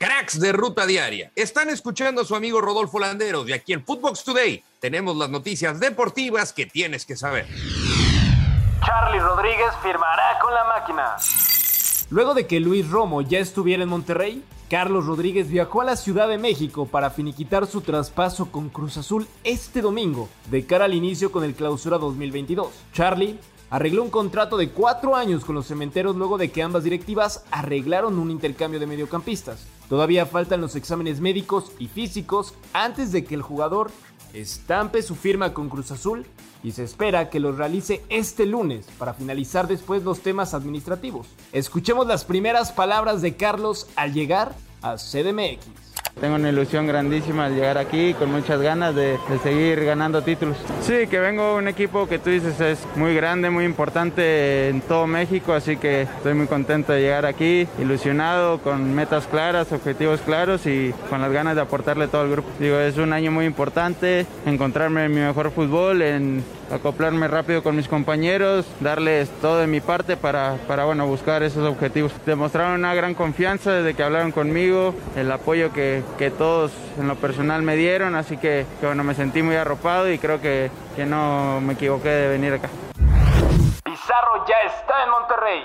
cracks de ruta diaria. Están escuchando a su amigo Rodolfo Landeros de aquí en Footbox Today. Tenemos las noticias deportivas que tienes que saber. Charlie Rodríguez firmará con la máquina. Luego de que Luis Romo ya estuviera en Monterrey, Carlos Rodríguez viajó a la Ciudad de México para finiquitar su traspaso con Cruz Azul este domingo, de cara al inicio con el Clausura 2022. Charlie arregló un contrato de cuatro años con los cementeros luego de que ambas directivas arreglaron un intercambio de mediocampistas. Todavía faltan los exámenes médicos y físicos antes de que el jugador estampe su firma con Cruz Azul y se espera que los realice este lunes para finalizar después los temas administrativos. Escuchemos las primeras palabras de Carlos al llegar a CDMX. Tengo una ilusión grandísima al llegar aquí, con muchas ganas de, seguir ganando títulos. Sí, que vengo un equipo que tú dices es muy grande, muy importante en todo México, así que estoy muy contento de llegar aquí, ilusionado, con metas claras, objetivos claros y con las ganas de aportarle todo al grupo. Digo, es un año muy importante, encontrarme en mi mejor fútbol, en acoplarme rápido con mis compañeros, darles todo de mi parte para, para bueno, buscar esos objetivos. Demostraron una gran confianza desde que hablaron conmigo, el apoyo que, que todos en lo personal me dieron, así que, bueno, me sentí muy arropado y creo que, que no me equivoqué de venir acá. Pizarro ya está en Monterrey.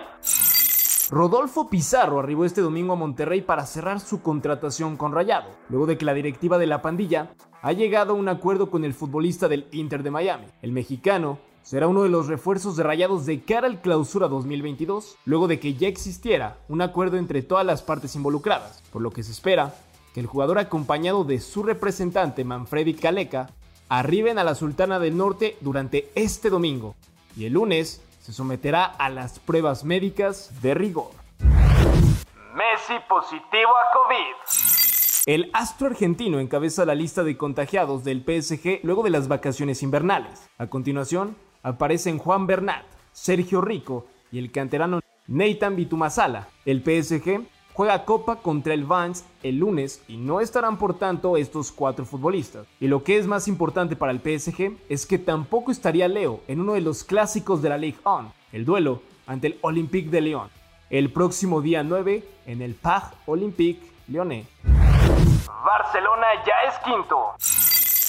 Rodolfo Pizarro arribó este domingo a Monterrey para cerrar su contratación con Rayado, luego de que la directiva de la pandilla ha llegado a un acuerdo con el futbolista del Inter de Miami. El mexicano será uno de los refuerzos de Rayados de cara al clausura 2022, luego de que ya existiera un acuerdo entre todas las partes involucradas, por lo que se espera que el jugador acompañado de su representante Manfredi Caleca arriben a la Sultana del Norte durante este domingo y el lunes se someterá a las pruebas médicas de rigor. Messi positivo a COVID. El astro argentino encabeza la lista de contagiados del PSG luego de las vacaciones invernales. A continuación, aparecen Juan Bernat, Sergio Rico y el canterano Nathan Bitumasala. El PSG juega Copa contra el Vance el lunes y no estarán por tanto estos cuatro futbolistas. Y lo que es más importante para el PSG es que tampoco estaría Leo en uno de los clásicos de la Ligue 1, el duelo ante el Olympique de Lyon, el próximo día 9 en el Parc Olympique Lyonnais. Barcelona ya es quinto.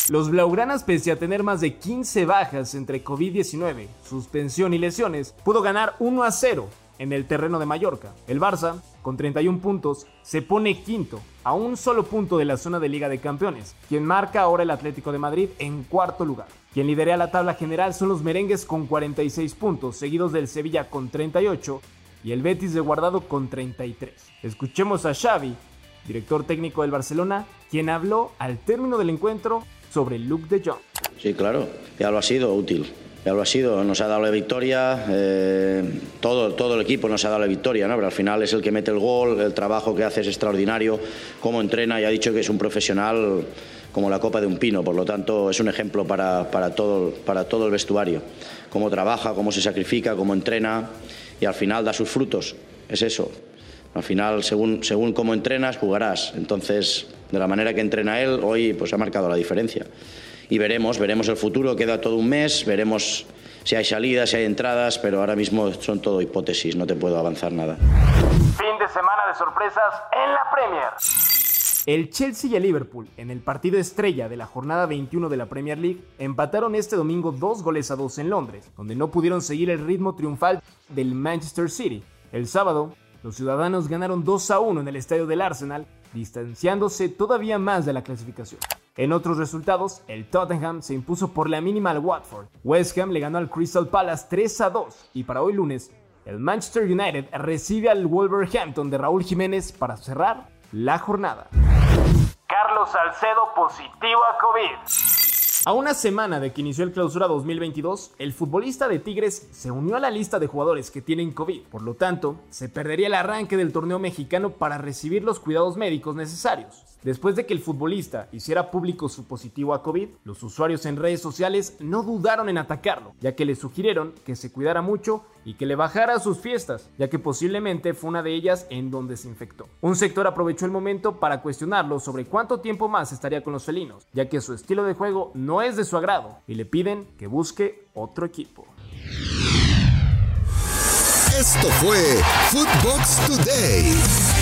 Los Blaugranas, pese a tener más de 15 bajas entre COVID-19, suspensión y lesiones, pudo ganar 1 a 0 en el terreno de Mallorca. El Barça, con 31 puntos, se pone quinto, a un solo punto de la zona de Liga de Campeones, quien marca ahora el Atlético de Madrid en cuarto lugar. Quien lidera la tabla general son los merengues con 46 puntos, seguidos del Sevilla con 38 y el Betis de Guardado con 33. Escuchemos a Xavi, director técnico del Barcelona, quien habló al término del encuentro sobre Luke de Jong. Sí, claro, ya lo ha sido útil ya lo ha sido, nos ha dado la victoria, eh, todo, todo el equipo nos ha dado la victoria, ¿no? pero al final es el que mete el gol, el trabajo que hace es extraordinario, cómo entrena y ha dicho que es un profesional como la copa de un pino, por lo tanto es un ejemplo para, para, todo, para todo el vestuario, cómo trabaja, cómo se sacrifica, cómo entrena y al final da sus frutos, es eso. Al final, según, según cómo entrenas, jugarás. Entonces, de la manera que entrena él, hoy pues ha marcado la diferencia y veremos, veremos el futuro, queda todo un mes, veremos si hay salidas, si hay entradas, pero ahora mismo son todo hipótesis, no te puedo avanzar nada. Fin de semana de sorpresas en la Premier. El Chelsea y el Liverpool, en el partido estrella de la jornada 21 de la Premier League, empataron este domingo dos goles a dos en Londres, donde no pudieron seguir el ritmo triunfal del Manchester City. El sábado, los ciudadanos ganaron 2 a 1 en el estadio del Arsenal, distanciándose todavía más de la clasificación. En otros resultados, el Tottenham se impuso por la mínima al Watford, West Ham le ganó al Crystal Palace 3 a 2 y para hoy lunes, el Manchester United recibe al Wolverhampton de Raúl Jiménez para cerrar la jornada. Carlos Salcedo positivo a COVID. A una semana de que inició el clausura 2022, el futbolista de Tigres se unió a la lista de jugadores que tienen COVID. Por lo tanto, se perdería el arranque del torneo mexicano para recibir los cuidados médicos necesarios. Después de que el futbolista hiciera público su positivo a COVID, los usuarios en redes sociales no dudaron en atacarlo, ya que le sugirieron que se cuidara mucho y que le bajara sus fiestas, ya que posiblemente fue una de ellas en donde se infectó. Un sector aprovechó el momento para cuestionarlo sobre cuánto tiempo más estaría con los felinos, ya que su estilo de juego no es de su agrado y le piden que busque otro equipo. Esto fue Footbox Today.